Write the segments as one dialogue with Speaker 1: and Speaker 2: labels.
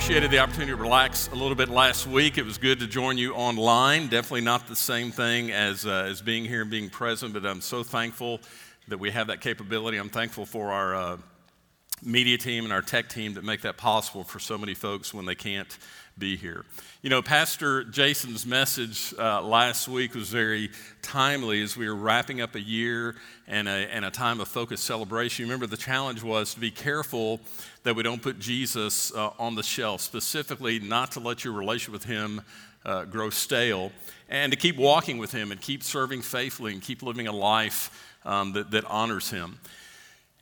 Speaker 1: appreciated the opportunity to relax a little bit last week. It was good to join you online. Definitely not the same thing as, uh, as being here and being present, but I'm so thankful that we have that capability. I'm thankful for our uh, media team and our tech team that make that possible for so many folks when they can't be here. You know, Pastor Jason's message uh, last week was very timely as we were wrapping up a year and a, and a time of focused celebration. Remember, the challenge was to be careful that we don't put Jesus uh, on the shelf, specifically, not to let your relationship with Him uh, grow stale, and to keep walking with Him and keep serving faithfully and keep living a life um, that, that honors Him.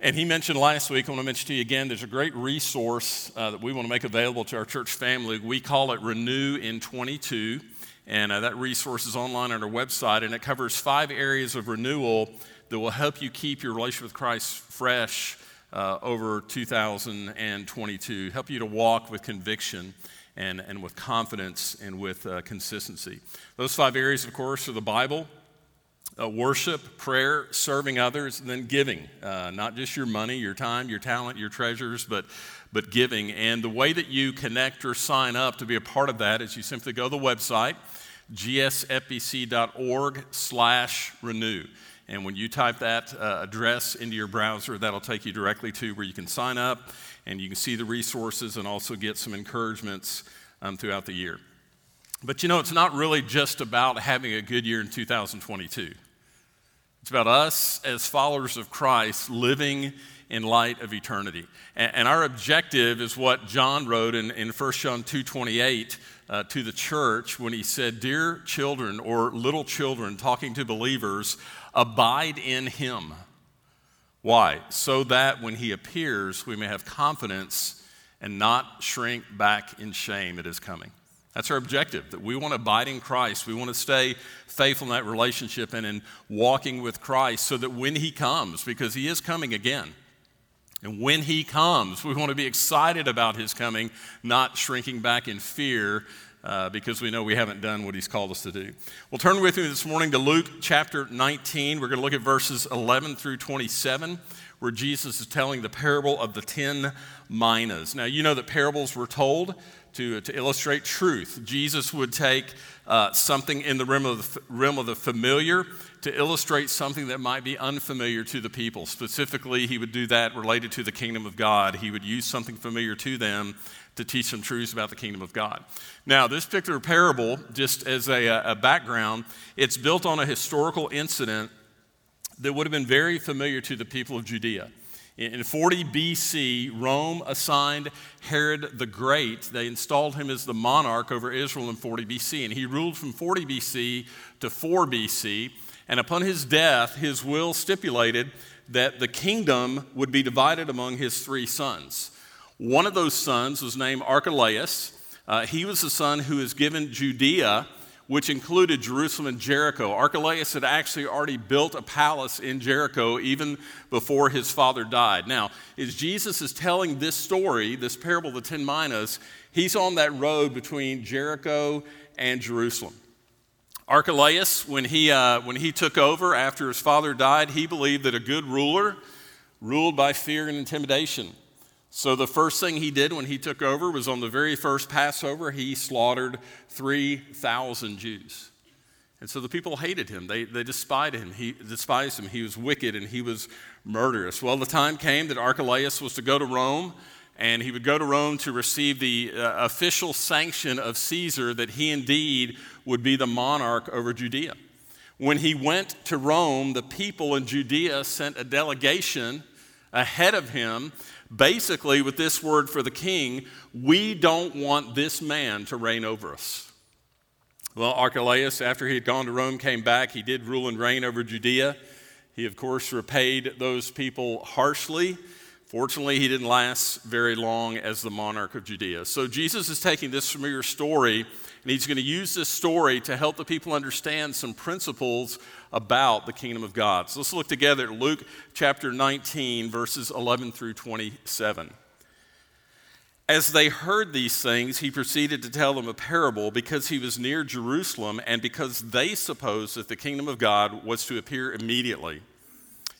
Speaker 1: And he mentioned last week, I want to mention to you again, there's a great resource uh, that we want to make available to our church family. We call it Renew in 22. And uh, that resource is online on our website, and it covers five areas of renewal that will help you keep your relationship with Christ fresh uh, over 2022, help you to walk with conviction and, and with confidence and with uh, consistency. Those five areas, of course, are the Bible, uh, worship, prayer, serving others, and then giving. Uh, not just your money, your time, your talent, your treasures, but, but giving. And the way that you connect or sign up to be a part of that is you simply go to the website, gsfbc.org slash renew. And when you type that uh, address into your browser, that'll take you directly to where you can sign up and you can see the resources and also get some encouragements um, throughout the year. But you know, it's not really just about having a good year in 2022. It's about us as followers of Christ living in light of eternity. And, and our objective is what John wrote in, in 1 John 2.28 uh, to the church when he said, Dear children or little children, talking to believers, abide in him. Why? So that when he appears, we may have confidence and not shrink back in shame at his coming. That's our objective, that we want to abide in Christ. We want to stay faithful in that relationship and in walking with Christ so that when He comes, because He is coming again, and when He comes, we want to be excited about His coming, not shrinking back in fear uh, because we know we haven't done what He's called us to do. Well, turn with me this morning to Luke chapter 19. We're going to look at verses 11 through 27 where Jesus is telling the parable of the 10 minas. Now, you know that parables were told to, to illustrate truth. Jesus would take uh, something in the realm of the, realm of the familiar to illustrate something that might be unfamiliar to the people. Specifically, he would do that related to the kingdom of God. He would use something familiar to them to teach them truths about the kingdom of God. Now, this particular parable, just as a, a background, it's built on a historical incident that would have been very familiar to the people of Judea. In 40 BC, Rome assigned Herod the Great. They installed him as the monarch over Israel in 40 BC, and he ruled from 40 BC to 4 BC. And upon his death, his will stipulated that the kingdom would be divided among his three sons. One of those sons was named Archelaus. Uh, he was the son who was given Judea which included Jerusalem and Jericho. Archelaus had actually already built a palace in Jericho even before his father died. Now, as Jesus is telling this story, this parable of the ten minas, he's on that road between Jericho and Jerusalem. Archelaus, when he, uh, when he took over after his father died, he believed that a good ruler ruled by fear and intimidation. So, the first thing he did when he took over was on the very first Passover, he slaughtered 3,000 Jews. And so the people hated him. They, they despised him. He despised him. He was wicked and he was murderous. Well, the time came that Archelaus was to go to Rome, and he would go to Rome to receive the uh, official sanction of Caesar that he indeed would be the monarch over Judea. When he went to Rome, the people in Judea sent a delegation ahead of him basically with this word for the king we don't want this man to reign over us. Well, Archelaus, after he had gone to Rome, came back. He did rule and reign over Judea. He, of course, repaid those people harshly. Fortunately, he didn't last very long as the monarch of Judea. So, Jesus is taking this familiar story and he's going to use this story to help the people understand some principles about the kingdom of God. So let's look together at Luke chapter 19, verses 11 through 27. As they heard these things, he proceeded to tell them a parable because he was near Jerusalem and because they supposed that the kingdom of God was to appear immediately.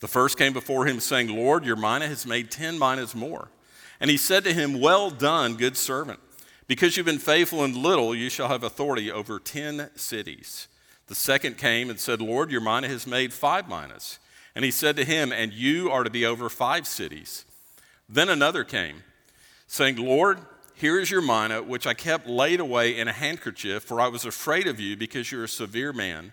Speaker 1: The first came before him, saying, Lord, your mina has made 10 minas more. And he said to him, Well done, good servant. Because you've been faithful in little, you shall have authority over ten cities. The second came and said, Lord, your mina has made five minas. And he said to him, And you are to be over five cities. Then another came, saying, Lord, here is your mina, which I kept laid away in a handkerchief, for I was afraid of you because you're a severe man.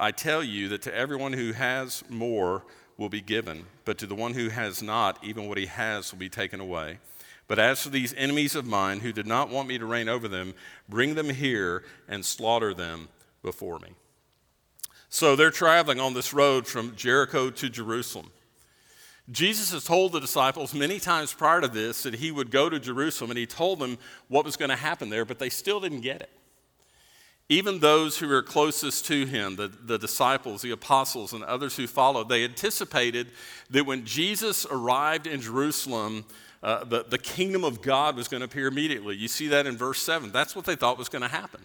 Speaker 1: I tell you that to everyone who has more will be given, but to the one who has not, even what he has will be taken away. But as for these enemies of mine who did not want me to reign over them, bring them here and slaughter them before me. So they're traveling on this road from Jericho to Jerusalem. Jesus has told the disciples many times prior to this that he would go to Jerusalem, and he told them what was going to happen there, but they still didn't get it. Even those who were closest to him, the, the disciples, the apostles, and others who followed, they anticipated that when Jesus arrived in Jerusalem, uh, the, the kingdom of God was going to appear immediately. You see that in verse 7. That's what they thought was going to happen.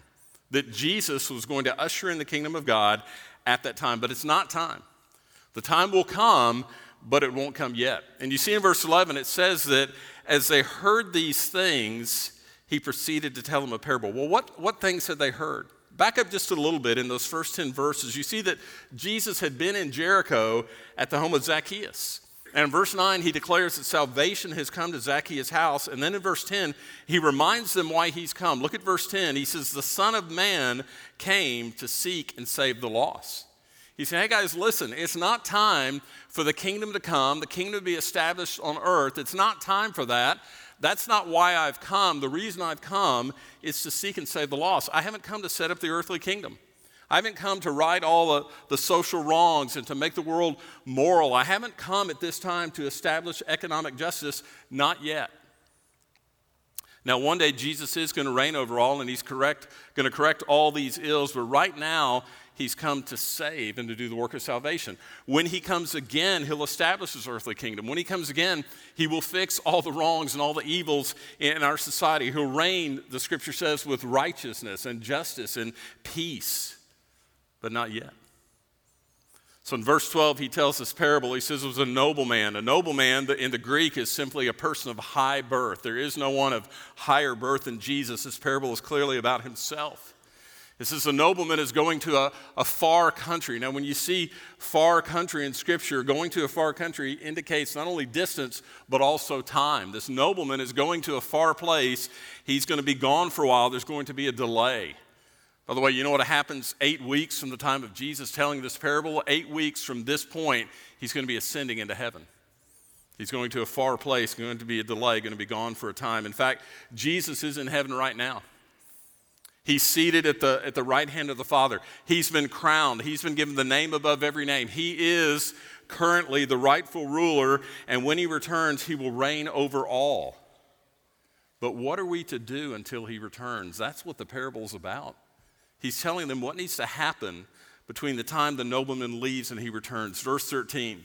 Speaker 1: That Jesus was going to usher in the kingdom of God at that time. But it's not time. The time will come, but it won't come yet. And you see in verse 11, it says that as they heard these things, he proceeded to tell them a parable. Well, what, what things had they heard? Back up just a little bit in those first 10 verses, you see that Jesus had been in Jericho at the home of Zacchaeus. And in verse 9, he declares that salvation has come to Zacchaeus' house. And then in verse 10, he reminds them why he's come. Look at verse 10. He says, The Son of Man came to seek and save the lost. He said, Hey guys, listen, it's not time for the kingdom to come, the kingdom to be established on earth. It's not time for that. That's not why I've come. The reason I've come is to seek and save the lost. I haven't come to set up the earthly kingdom. I haven't come to right all the, the social wrongs and to make the world moral. I haven't come at this time to establish economic justice, not yet. Now, one day Jesus is going to reign over all and he's correct, going to correct all these ills, but right now he's come to save and to do the work of salvation. When he comes again, he'll establish his earthly kingdom. When he comes again, he will fix all the wrongs and all the evils in our society. He'll reign, the scripture says, with righteousness and justice and peace but not yet. So in verse 12, he tells this parable. He says it was a nobleman. A nobleman in the Greek is simply a person of high birth. There is no one of higher birth than Jesus. This parable is clearly about himself. This is a nobleman is going to a, a far country. Now, when you see far country in Scripture, going to a far country indicates not only distance, but also time. This nobleman is going to a far place. He's going to be gone for a while. There's going to be a delay. By the way, you know what happens eight weeks from the time of Jesus telling this parable? Eight weeks from this point, he's going to be ascending into heaven. He's going to a far place, going to be a delay, going to be gone for a time. In fact, Jesus is in heaven right now. He's seated at the, at the right hand of the Father. He's been crowned. He's been given the name above every name. He is currently the rightful ruler, and when he returns, he will reign over all. But what are we to do until he returns? That's what the parable's about. He's telling them what needs to happen between the time the nobleman leaves and he returns. Verse 13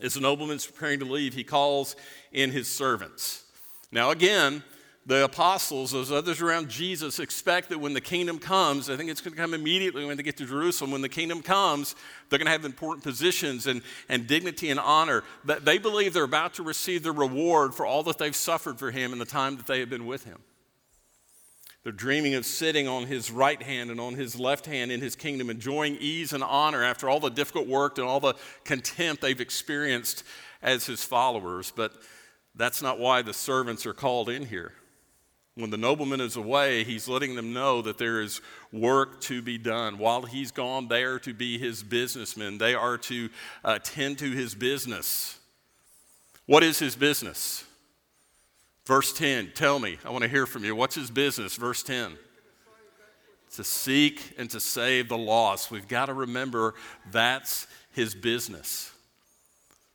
Speaker 1: As the nobleman's preparing to leave, he calls in his servants. Now, again, the apostles, those others around Jesus, expect that when the kingdom comes, I think it's going to come immediately when they get to Jerusalem. When the kingdom comes, they're going to have important positions and, and dignity and honor. That they believe they're about to receive the reward for all that they've suffered for him in the time that they have been with him. They're dreaming of sitting on his right hand and on his left hand in his kingdom, enjoying ease and honor after all the difficult work and all the contempt they've experienced as his followers. But that's not why the servants are called in here. When the nobleman is away, he's letting them know that there is work to be done. While he's gone, they are to be his businessmen. They are to uh, tend to his business. What is his business? Verse 10, tell me. I want to hear from you. What's his business? Verse 10. To seek and to save the lost. We've got to remember that's his business.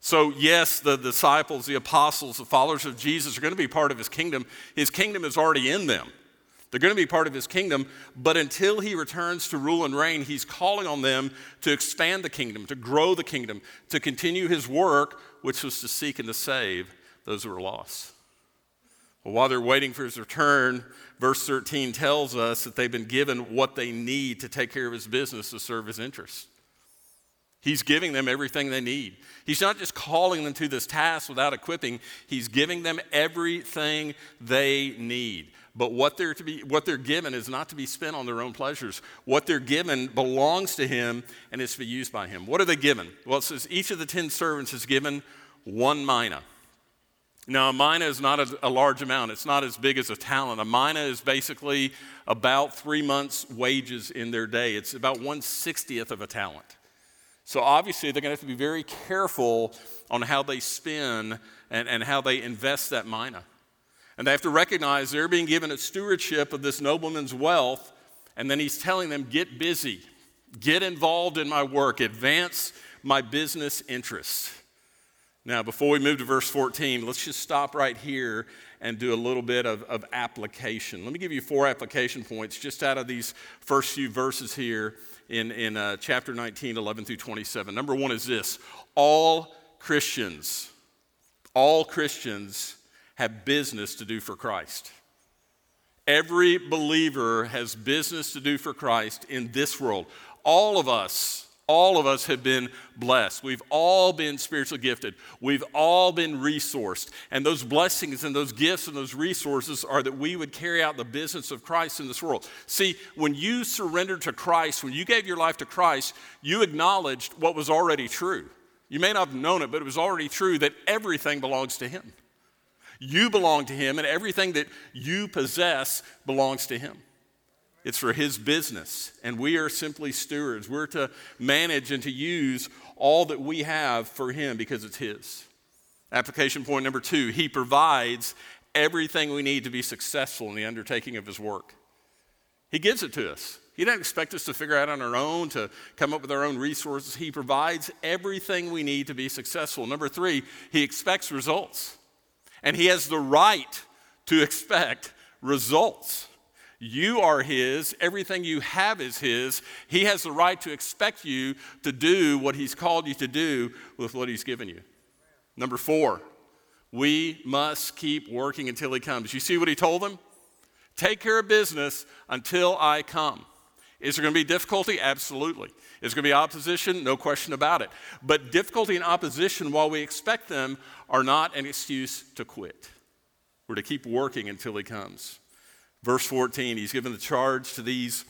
Speaker 1: So, yes, the disciples, the apostles, the followers of Jesus are going to be part of his kingdom. His kingdom is already in them. They're going to be part of his kingdom, but until he returns to rule and reign, he's calling on them to expand the kingdom, to grow the kingdom, to continue his work, which was to seek and to save those who were lost. Well, while they're waiting for his return, verse 13 tells us that they've been given what they need to take care of his business to serve his interests. He's giving them everything they need. He's not just calling them to this task without equipping, he's giving them everything they need. But what they're, to be, what they're given is not to be spent on their own pleasures. What they're given belongs to him and is to be used by him. What are they given? Well, it says each of the 10 servants is given one mina. Now, a mina is not a, a large amount, it's not as big as a talent. A mina is basically about three months' wages in their day, it's about 160th of a talent. So obviously, they're going to have to be very careful on how they spend and, and how they invest that mina. And they have to recognize they're being given a stewardship of this nobleman's wealth, and then he's telling them, get busy, get involved in my work, advance my business interests. Now, before we move to verse 14, let's just stop right here and do a little bit of, of application. Let me give you four application points just out of these first few verses here in, in uh, chapter 19, 11 through 27. Number one is this all Christians, all Christians have business to do for Christ. Every believer has business to do for Christ in this world. All of us all of us have been blessed. We've all been spiritually gifted. We've all been resourced. And those blessings and those gifts and those resources are that we would carry out the business of Christ in this world. See, when you surrendered to Christ, when you gave your life to Christ, you acknowledged what was already true. You may not have known it, but it was already true that everything belongs to Him. You belong to Him, and everything that you possess belongs to Him. It's for his business, and we are simply stewards. We're to manage and to use all that we have for him because it's his. Application point number two he provides everything we need to be successful in the undertaking of his work. He gives it to us. He doesn't expect us to figure out on our own, to come up with our own resources. He provides everything we need to be successful. Number three, he expects results. And he has the right to expect results. You are His. Everything you have is His. He has the right to expect you to do what He's called you to do with what He's given you. Number four, we must keep working until He comes. You see what He told them? Take care of business until I come. Is there going to be difficulty? Absolutely. Is there going to be opposition? No question about it. But difficulty and opposition, while we expect them, are not an excuse to quit. We're to keep working until He comes. Verse 14, he's given the charge to these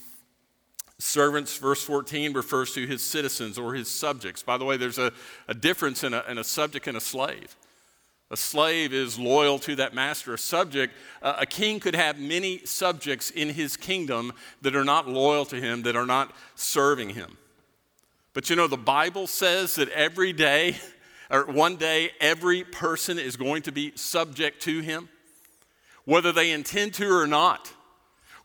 Speaker 1: servants. Verse 14 refers to his citizens or his subjects. By the way, there's a, a difference in a, in a subject and a slave. A slave is loyal to that master. A subject, uh, a king could have many subjects in his kingdom that are not loyal to him, that are not serving him. But you know, the Bible says that every day, or one day, every person is going to be subject to him whether they intend to or not,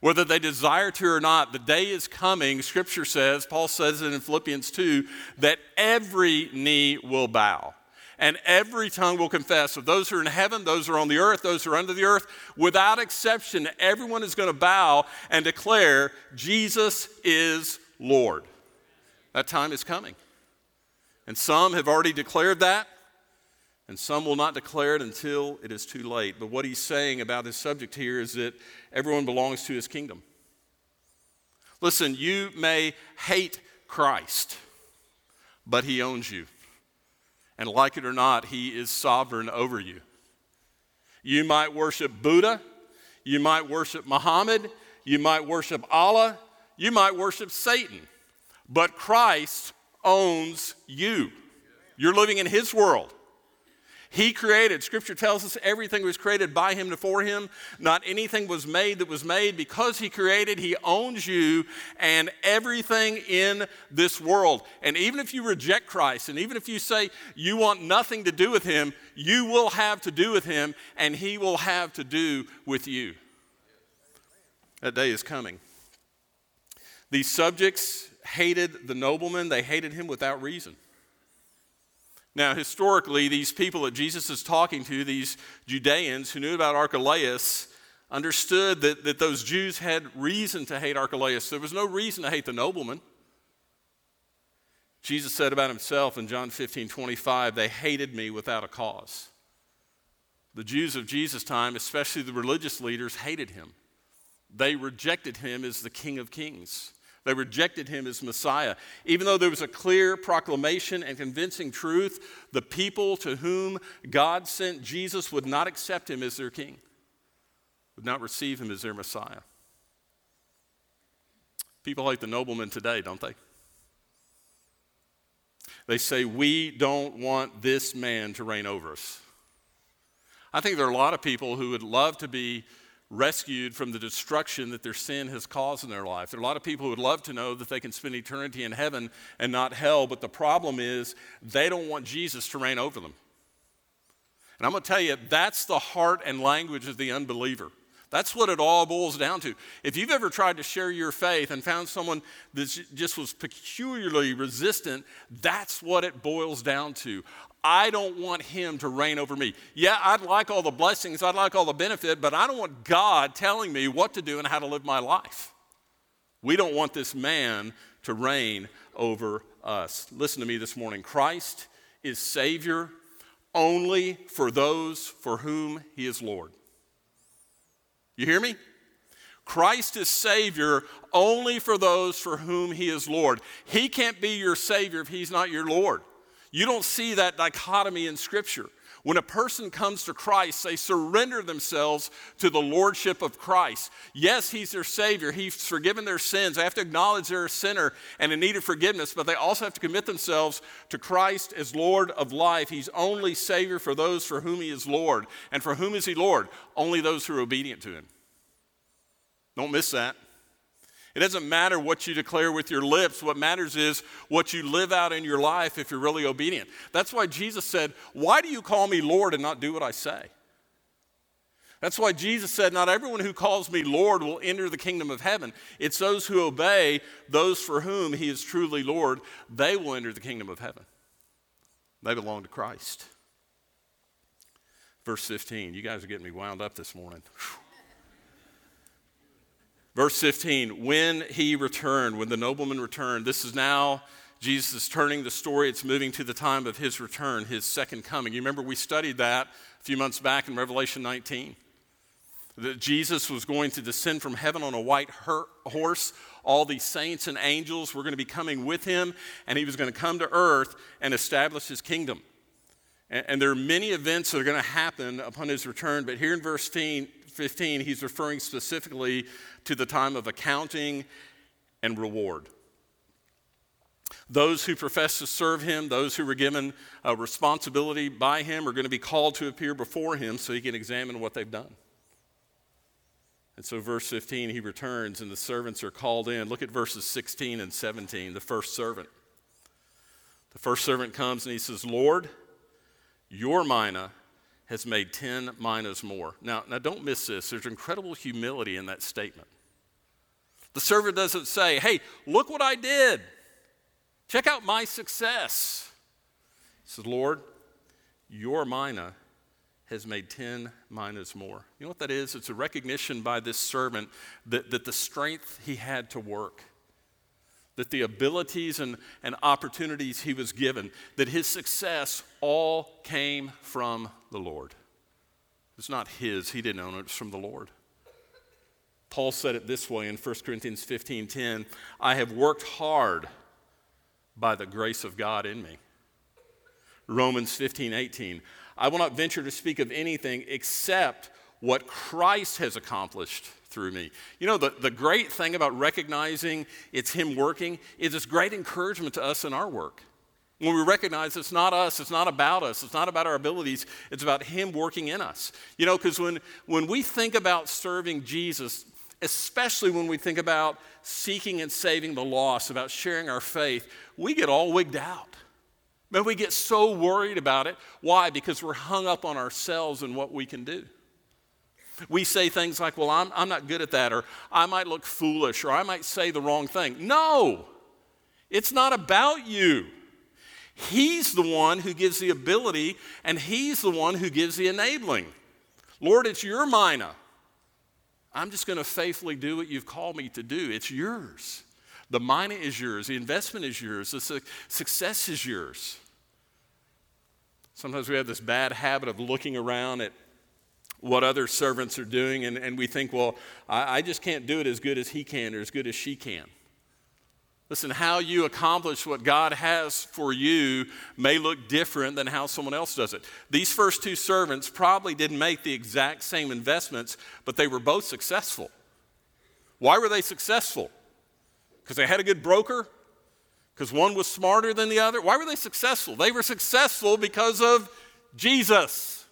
Speaker 1: whether they desire to or not, the day is coming, Scripture says, Paul says it in Philippians 2, that every knee will bow and every tongue will confess of those who are in heaven, those who are on the earth, those who are under the earth, without exception, everyone is going to bow and declare Jesus is Lord. That time is coming. And some have already declared that, and some will not declare it until it is too late. But what he's saying about this subject here is that everyone belongs to his kingdom. Listen, you may hate Christ, but he owns you. And like it or not, he is sovereign over you. You might worship Buddha, you might worship Muhammad, you might worship Allah, you might worship Satan, but Christ owns you. You're living in his world. He created. Scripture tells us everything was created by him and for him. Not anything was made that was made because he created. He owns you and everything in this world. And even if you reject Christ, and even if you say you want nothing to do with him, you will have to do with him, and he will have to do with you. That day is coming. These subjects hated the nobleman, they hated him without reason. Now, historically, these people that Jesus is talking to, these Judeans who knew about Archelaus, understood that, that those Jews had reason to hate Archelaus. There was no reason to hate the nobleman. Jesus said about himself in John 15 25, they hated me without a cause. The Jews of Jesus' time, especially the religious leaders, hated him. They rejected him as the King of Kings. They rejected him as Messiah. Even though there was a clear proclamation and convincing truth, the people to whom God sent Jesus would not accept him as their king, would not receive him as their Messiah. People like the nobleman today, don't they? They say, We don't want this man to reign over us. I think there are a lot of people who would love to be rescued from the destruction that their sin has caused in their life. There are a lot of people who would love to know that they can spend eternity in heaven and not hell, but the problem is they don't want Jesus to reign over them. And I'm going to tell you, that's the heart and language of the unbeliever. That's what it all boils down to. If you've ever tried to share your faith and found someone that just was peculiarly resistant, that's what it boils down to. I don't want him to reign over me. Yeah, I'd like all the blessings, I'd like all the benefit, but I don't want God telling me what to do and how to live my life. We don't want this man to reign over us. Listen to me this morning. Christ is Savior only for those for whom he is Lord. You hear me? Christ is Savior only for those for whom He is Lord. He can't be your Savior if He's not your Lord. You don't see that dichotomy in Scripture. When a person comes to Christ, they surrender themselves to the Lordship of Christ. Yes, He's their Savior. He's forgiven their sins. They have to acknowledge they're a sinner and in need of forgiveness, but they also have to commit themselves to Christ as Lord of life. He's only Savior for those for whom He is Lord. And for whom is He Lord? Only those who are obedient to Him. Don't miss that. It doesn't matter what you declare with your lips. What matters is what you live out in your life if you're really obedient. That's why Jesus said, Why do you call me Lord and not do what I say? That's why Jesus said, Not everyone who calls me Lord will enter the kingdom of heaven. It's those who obey, those for whom he is truly Lord, they will enter the kingdom of heaven. They belong to Christ. Verse 15. You guys are getting me wound up this morning. Whew. Verse 15, when he returned, when the nobleman returned, this is now Jesus is turning the story. It's moving to the time of his return, his second coming. You remember we studied that a few months back in Revelation 19. That Jesus was going to descend from heaven on a white horse. All these saints and angels were going to be coming with him, and he was going to come to earth and establish his kingdom. And, and there are many events that are going to happen upon his return, but here in verse 15, 15, he's referring specifically to the time of accounting and reward. Those who profess to serve him, those who were given a responsibility by him, are going to be called to appear before him so he can examine what they've done. And so, verse 15, he returns and the servants are called in. Look at verses 16 and 17, the first servant. The first servant comes and he says, Lord, your mina has made 10 minas more. Now, now don't miss this. There's incredible humility in that statement. The servant doesn't say, hey, look what I did. Check out my success. He says, Lord, your mina has made 10 minas more. You know what that is? It's a recognition by this servant that, that the strength he had to work, that the abilities and, and opportunities he was given, that his success all came from the Lord. It's not his, he didn't own it, it's from the Lord. Paul said it this way in 1 Corinthians 15:10, I have worked hard by the grace of God in me. Romans 15:18, I will not venture to speak of anything except what Christ has accomplished through me. You know, the, the great thing about recognizing it's Him working is it's great encouragement to us in our work. When we recognize it's not us, it's not about us, it's not about our abilities, it's about Him working in us. You know, because when, when we think about serving Jesus, especially when we think about seeking and saving the lost, about sharing our faith, we get all wigged out. Man, we get so worried about it. Why? Because we're hung up on ourselves and what we can do. We say things like, well, I'm, I'm not good at that, or I might look foolish, or I might say the wrong thing. No, it's not about you. He's the one who gives the ability, and He's the one who gives the enabling. Lord, it's your mina. I'm just going to faithfully do what you've called me to do. It's yours. The mina is yours. The investment is yours. The su- success is yours. Sometimes we have this bad habit of looking around at what other servants are doing, and, and we think, well, I, I just can't do it as good as he can or as good as she can. Listen, how you accomplish what God has for you may look different than how someone else does it. These first two servants probably didn't make the exact same investments, but they were both successful. Why were they successful? Because they had a good broker? Because one was smarter than the other? Why were they successful? They were successful because of Jesus.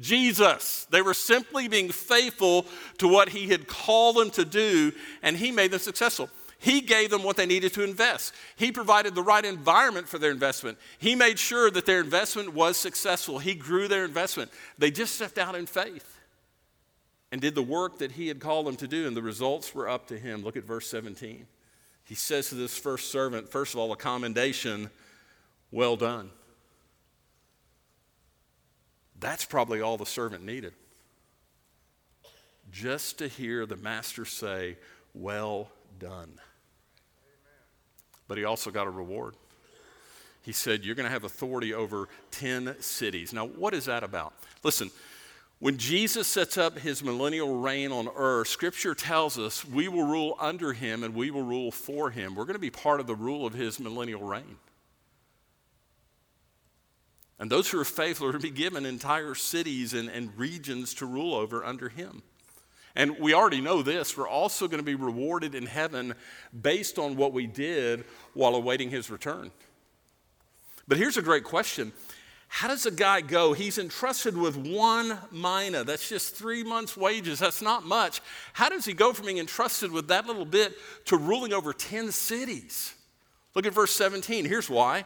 Speaker 1: Jesus. They were simply being faithful to what he had called them to do, and he made them successful. He gave them what they needed to invest. He provided the right environment for their investment. He made sure that their investment was successful. He grew their investment. They just stepped out in faith and did the work that He had called them to do, and the results were up to Him. Look at verse 17. He says to this first servant, first of all, a commendation, well done. That's probably all the servant needed. Just to hear the master say, well done but he also got a reward. He said, You're going to have authority over 10 cities. Now, what is that about? Listen, when Jesus sets up his millennial reign on earth, scripture tells us we will rule under him and we will rule for him. We're going to be part of the rule of his millennial reign. And those who are faithful are to be given entire cities and, and regions to rule over under him. And we already know this. We're also going to be rewarded in heaven based on what we did while awaiting his return. But here's a great question How does a guy go? He's entrusted with one mina. That's just three months' wages. That's not much. How does he go from being entrusted with that little bit to ruling over 10 cities? Look at verse 17. Here's why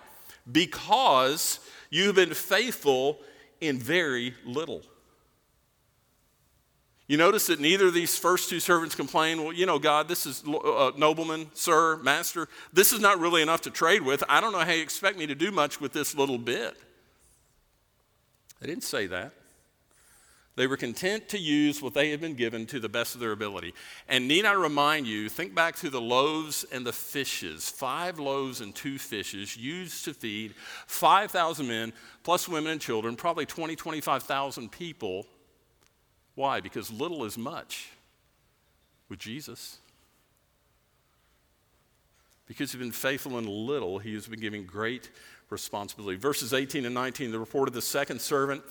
Speaker 1: because you've been faithful in very little. You notice that neither of these first two servants complain, well, you know, God, this is uh, nobleman, sir, master. This is not really enough to trade with. I don't know how you expect me to do much with this little bit. They didn't say that. They were content to use what they had been given to the best of their ability. And need I remind you, think back to the loaves and the fishes five loaves and two fishes used to feed 5,000 men, plus women and children, probably 20, 25,000 people why? Because little is much with Jesus. Because he's been faithful in little, he has been given great responsibility. Verses 18 and 19, the report of the second servant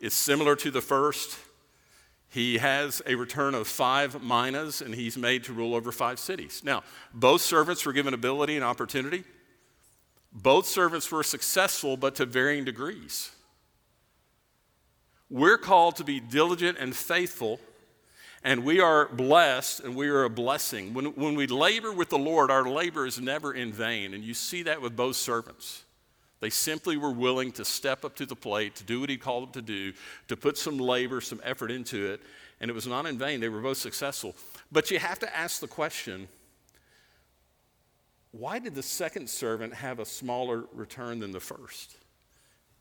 Speaker 1: is similar to the first. He has a return of five minas, and he's made to rule over five cities. Now, both servants were given ability and opportunity. Both servants were successful, but to varying degrees. We're called to be diligent and faithful, and we are blessed and we are a blessing. When, when we labor with the Lord, our labor is never in vain, and you see that with both servants. They simply were willing to step up to the plate, to do what he called them to do, to put some labor, some effort into it, and it was not in vain. They were both successful. But you have to ask the question why did the second servant have a smaller return than the first?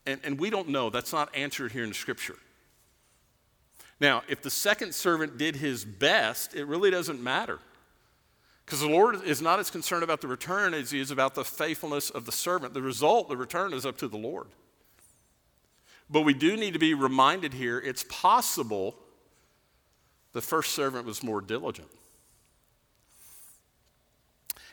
Speaker 1: And, and we don't know. That's not answered here in Scripture. Now, if the second servant did his best, it really doesn't matter. Because the Lord is not as concerned about the return as he is about the faithfulness of the servant. The result, the return, is up to the Lord. But we do need to be reminded here it's possible the first servant was more diligent.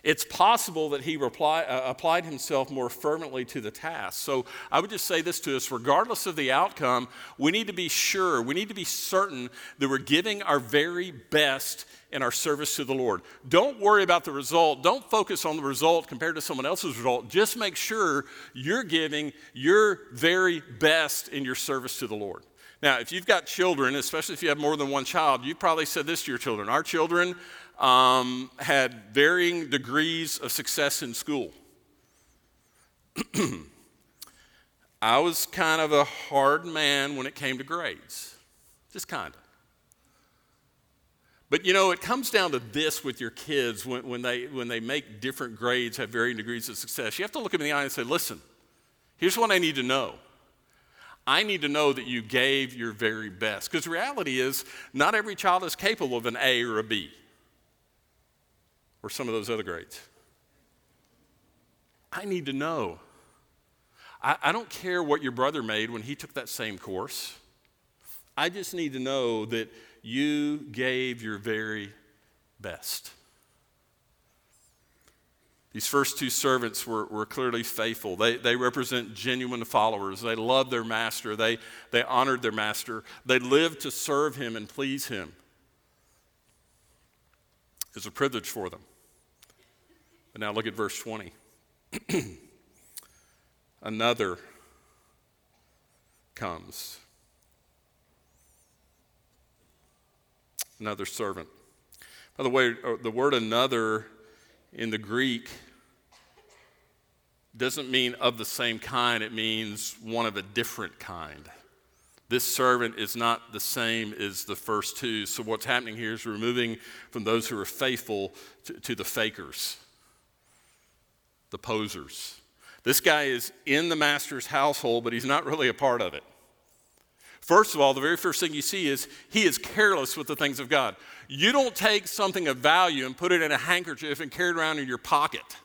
Speaker 1: It's possible that he reply, uh, applied himself more fervently to the task. So I would just say this to us regardless of the outcome, we need to be sure, we need to be certain that we're giving our very best in our service to the Lord. Don't worry about the result. Don't focus on the result compared to someone else's result. Just make sure you're giving your very best in your service to the Lord. Now, if you've got children, especially if you have more than one child, you've probably said this to your children. Our children um, had varying degrees of success in school. I was kind of a hard man when it came to grades, just kind of. But you know, it comes down to this with your kids when, when, they, when they make different grades, have varying degrees of success. You have to look them in the eye and say, listen, here's what I need to know. I need to know that you gave your very best. Because reality is, not every child is capable of an A or a B or some of those other grades. I need to know. I, I, don't care what your brother made when he took that same course. I just need to know that you gave your very best. These first two servants were, were clearly faithful. They, they represent genuine followers. They loved their master. They, they honored their master. They lived to serve him and please him. Was a privilege for them. But now look at verse 20. Another comes. Another servant. By the way, uh, the word another in the Greek doesn't mean of the same kind, it means one of a different kind. This servant is not the same as the first two. So, what's happening here is removing from those who are faithful to, to the fakers, the posers. This guy is in the master's household, but he's not really a part of it. First of all, the very first thing you see is he is careless with the things of God. You don't take something of value and put it in a handkerchief and carry it around in your pocket.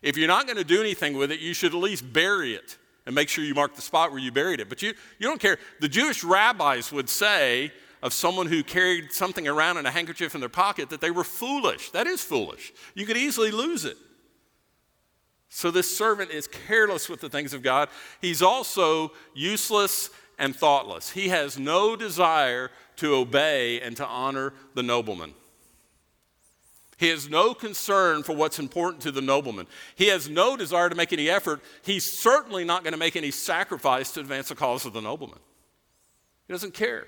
Speaker 1: If you're not going to do anything with it, you should at least bury it and make sure you mark the spot where you buried it. But you, you don't care. The Jewish rabbis would say of someone who carried something around in a handkerchief in their pocket that they were foolish. That is foolish. You could easily lose it. So this servant is careless with the things of God. He's also useless and thoughtless. He has no desire to obey and to honor the nobleman. He has no concern for what's important to the nobleman. He has no desire to make any effort. He's certainly not going to make any sacrifice to advance the cause of the nobleman. He doesn't care.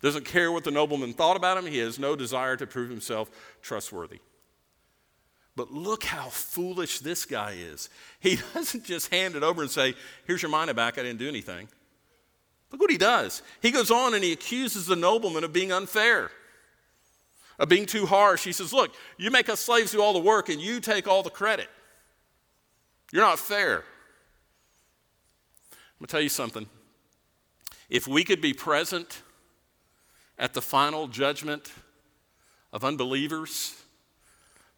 Speaker 1: Doesn't care what the nobleman thought about him. He has no desire to prove himself trustworthy. But look how foolish this guy is. He doesn't just hand it over and say, Here's your money back, I didn't do anything. Look what he does. He goes on and he accuses the nobleman of being unfair, of being too harsh. He says, Look, you make us slaves do all the work and you take all the credit. You're not fair. I'm going to tell you something. If we could be present at the final judgment of unbelievers,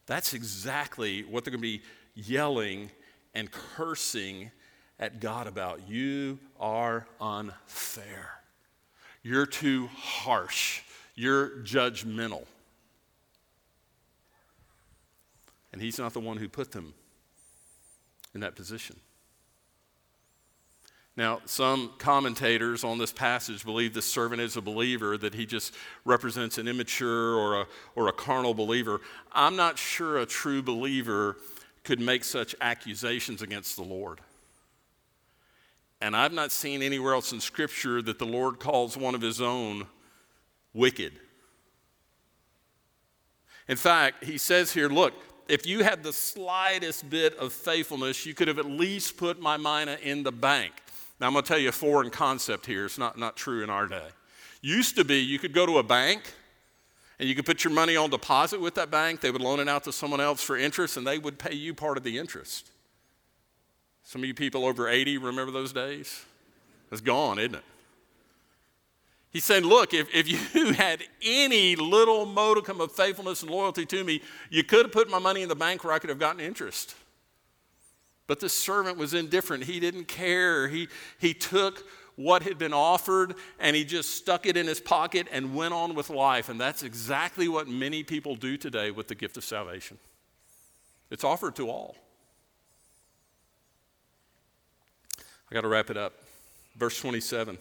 Speaker 1: that's exactly what they're going to be yelling and cursing at God about. You are unfair. You're too harsh. You're judgmental. And He's not the one who put them in that position. Now, some commentators on this passage believe this servant is a believer, that he just represents an immature or a, or a carnal believer. I'm not sure a true believer could make such accusations against the Lord. And I've not seen anywhere else in Scripture that the Lord calls one of his own wicked. In fact, he says here, look, if you had the slightest bit of faithfulness, you could have at least put my mina in the bank. Now, I'm going to tell you a foreign concept here. It's not, not true in our day. Used to be, you could go to a bank and you could put your money on deposit with that bank. They would loan it out to someone else for interest and they would pay you part of the interest. Some of you people over 80 remember those days? It's gone, isn't it? He's saying, Look, if, if you had any little modicum of faithfulness and loyalty to me, you could have put my money in the bank where I could have gotten interest. But the servant was indifferent. He didn't care. He, he took what had been offered and he just stuck it in his pocket and went on with life. And that's exactly what many people do today with the gift of salvation. It's offered to all. I got to wrap it up. Verse 27.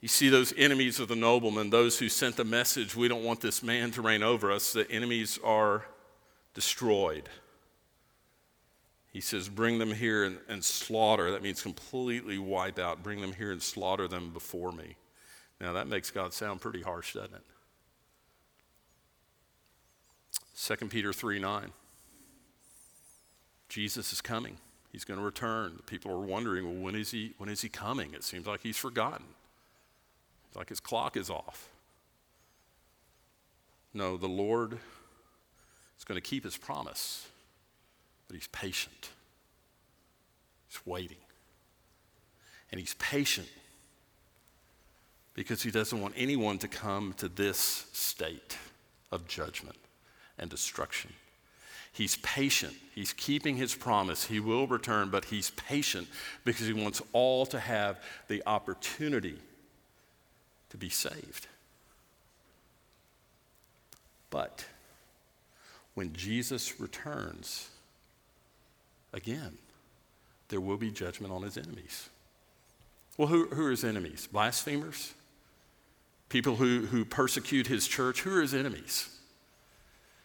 Speaker 1: You see those enemies of the nobleman, those who sent the message, we don't want this man to reign over us, the enemies are destroyed. He says, Bring them here and, and, slaughter. That means completely wipe out. Bring them here and slaughter them before me. Now, that makes God sound pretty harsh, doesn't it? 2 Peter 3 9. Jesus is coming. He's going to return. The people are wondering, well, when is he, when is he coming? It seems like he's forgotten. Like his clock is off. No, the Lord is going to keep his promise, but he's patient. He's waiting. And he's patient because he doesn't want anyone to come to this state of judgment and destruction. He's patient. He's keeping his promise. He will return, but he's patient because he wants all to have the opportunity to be saved. But when Jesus returns, again, there will be judgment on his enemies. Well, who, who are his enemies? Blasphemers? People who, who persecute his church? Who are his enemies?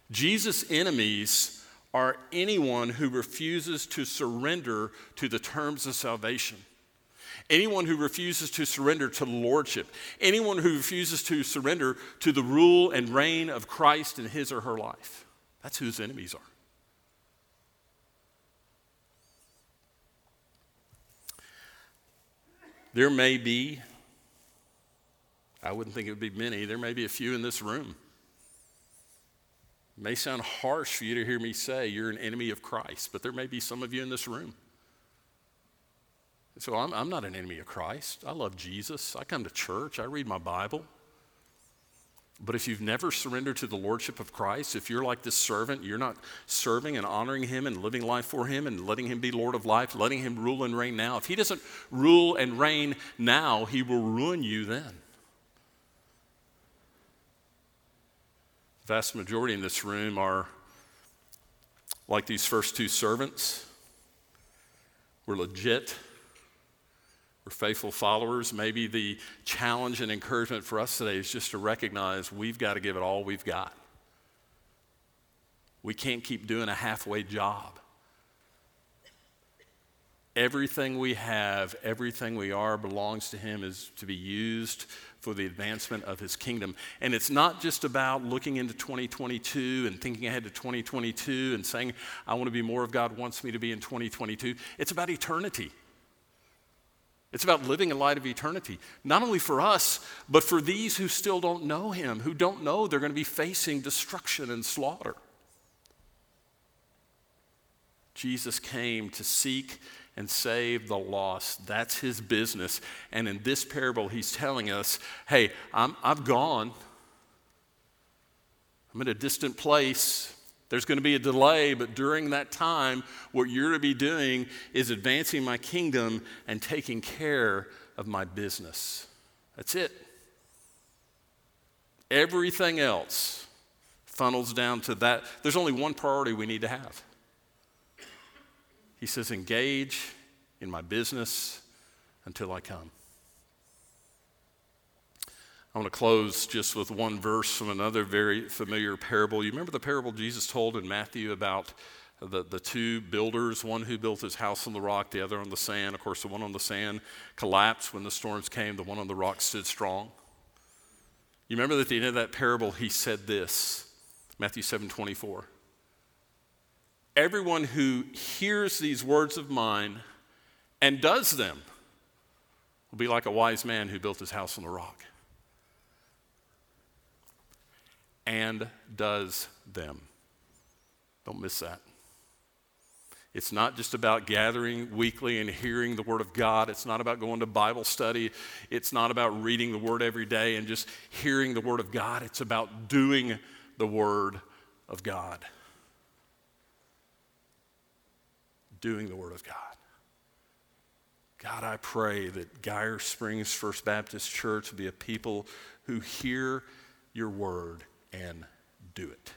Speaker 1: Jesus' enemies are anyone who refuses to surrender to the terms of salvation. Anyone who refuses to surrender to Lordship, anyone who refuses to surrender to the rule and reign of Christ in his or her life. That's who his enemies are. There may be, I wouldn't think it would be many, there may be a few in this room it may sound harsh for you to hear me say you're an enemy of Christ, but there may be some of you in this room. So I'm, I'm not an enemy of Christ. I love Jesus. I come to church. I read my Bible. But if you've never surrendered to the Lordship of Christ, if you're like this servant, you're not serving and honoring Him and living life for Him and letting Him be Lord of life, letting Him rule and reign now, if He doesn't rule and reign now, He will ruin you then. The vast majority in this room are like these first two servants. We're legit. We're faithful followers. Maybe the challenge and encouragement for us today is just to recognize we've got to give it all we've got. We can't keep doing a halfway job. Everything we have, everything we are belongs to Him, is to be used for the advancement of his kingdom. And it's not just about looking into 2022 and thinking ahead to 2022 and saying, I want to be more of God wants me to be in 2022. It's about eternity. It's about living in light of eternity, not only for us, but for these who still don't know him, who don't know they're going to be facing destruction and slaughter. Jesus came to seek and save the lost. That's his business. And in this parable, he's telling us hey, I'm, I've gone, I'm in a distant place. There's going to be a delay, but during that time, what you're to be doing is advancing my kingdom and taking care of my business. That's it. Everything else funnels down to that. There's only one priority we need to have he says, engage in my business until I come. I want to close just with one verse from another very familiar parable. You remember the parable Jesus told in Matthew about the, the two builders, one who built his house on the rock, the other on the sand. Of course, the one on the sand collapsed when the storms came, the one on the rock stood strong. You remember that at the end of that parable, he said this Matthew 7 24 everyone who hears these words of mine and does them will be like a wise man who built his house on the rock and does them. Don't miss that. It's not just about gathering weekly and hearing the Word of God. It's not about going to Bible study. It's not about reading the Word every day and just hearing the Word of God. It's about doing the Word of God. doing the Word of God. God, I pray that Geyer Springs First Baptist Church be a people who hear your word and do it.